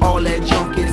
All that junk is